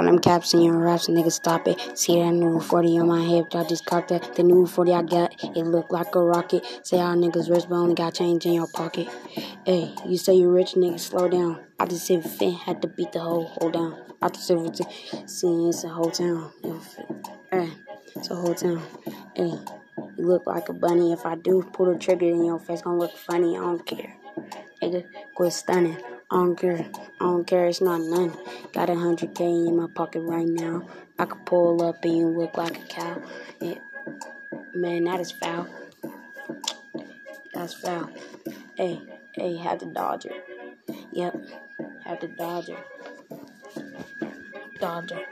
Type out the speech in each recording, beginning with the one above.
All them caps in your raps, nigga, stop it. See that new 40 on my hip, I just cocked that. The new 40 I got, it look like a rocket. Say y'all niggas rich, but only got change in your pocket. Hey, you say you rich, nigga, slow down. I just said Finn had to beat the whole, hold down. I just said, see, it's a whole town. Hey, it's a whole town. Hey, you look like a bunny. If I do pull the trigger in your face, gonna look funny. I don't care. Nigga, quit stunning. I don't care. I don't care. It's not none. Got a hundred K in my pocket right now. I could pull up and look like a cow. Man, that is foul. That's foul. Hey, hey, had to dodge it. Yep, had to dodge it. Dodge it.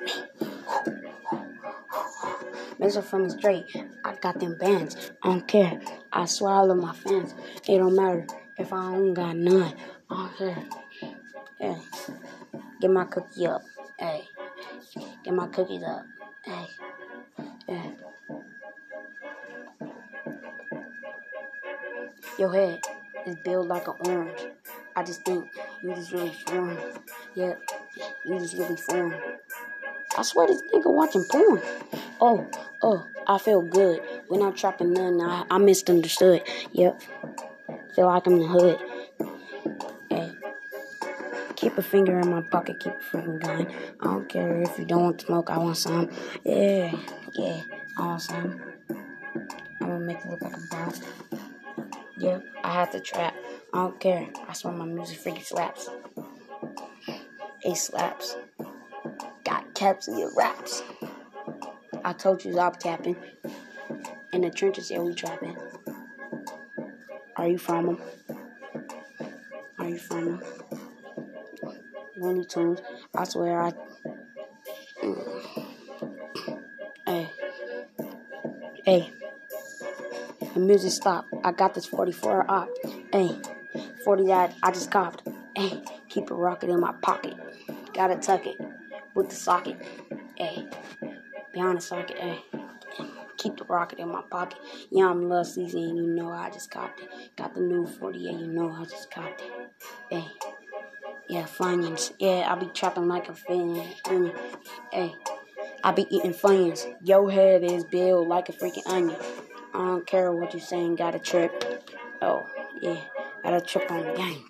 Mr. from the straight. I got them bands. I don't care. I swallow my fans. It don't matter if I don't got none. I don't care. Hey, get my cookie up. Hey, get my cookies up. Hey, hey. Your head is built like an orange. I just think you just really foreign. Yeah, you just really foreign. I swear this nigga watching porn. Oh, oh, I feel good. When I'm trapping none, I, I misunderstood. Yep. Feel like I'm in the hood. Keep a finger in my pocket, keep a freaking gun. I don't care if you don't want smoke, I want some. Yeah, yeah, I want some. I'm gonna make it look like a boss. Yep, I have to trap. I don't care. I swear my music freaking slaps. It slaps. Got caps in your raps. I told you stop capping. In the trenches, yeah, we trapping. Are you from them? Are you from them? Looney Tunes. I swear I. Hey. Hey. The music stopped. I got this 44 op. Hey. 40 that I just copped. Hey. Keep a rocket in my pocket. Gotta tuck it with the socket. Hey. Behind the socket. Hey keep the rocket in my pocket. Yeah, I'm love season, you know I just copped it. Got the new 48, you know I just copped it. Hey, yeah, Funyuns. Yeah, I be trapping like a fan. Mm. Hey, I be eating Funyuns. Your head is built like a freaking onion. I don't care what you saying, got a trip. Oh, yeah, got a trip on the game.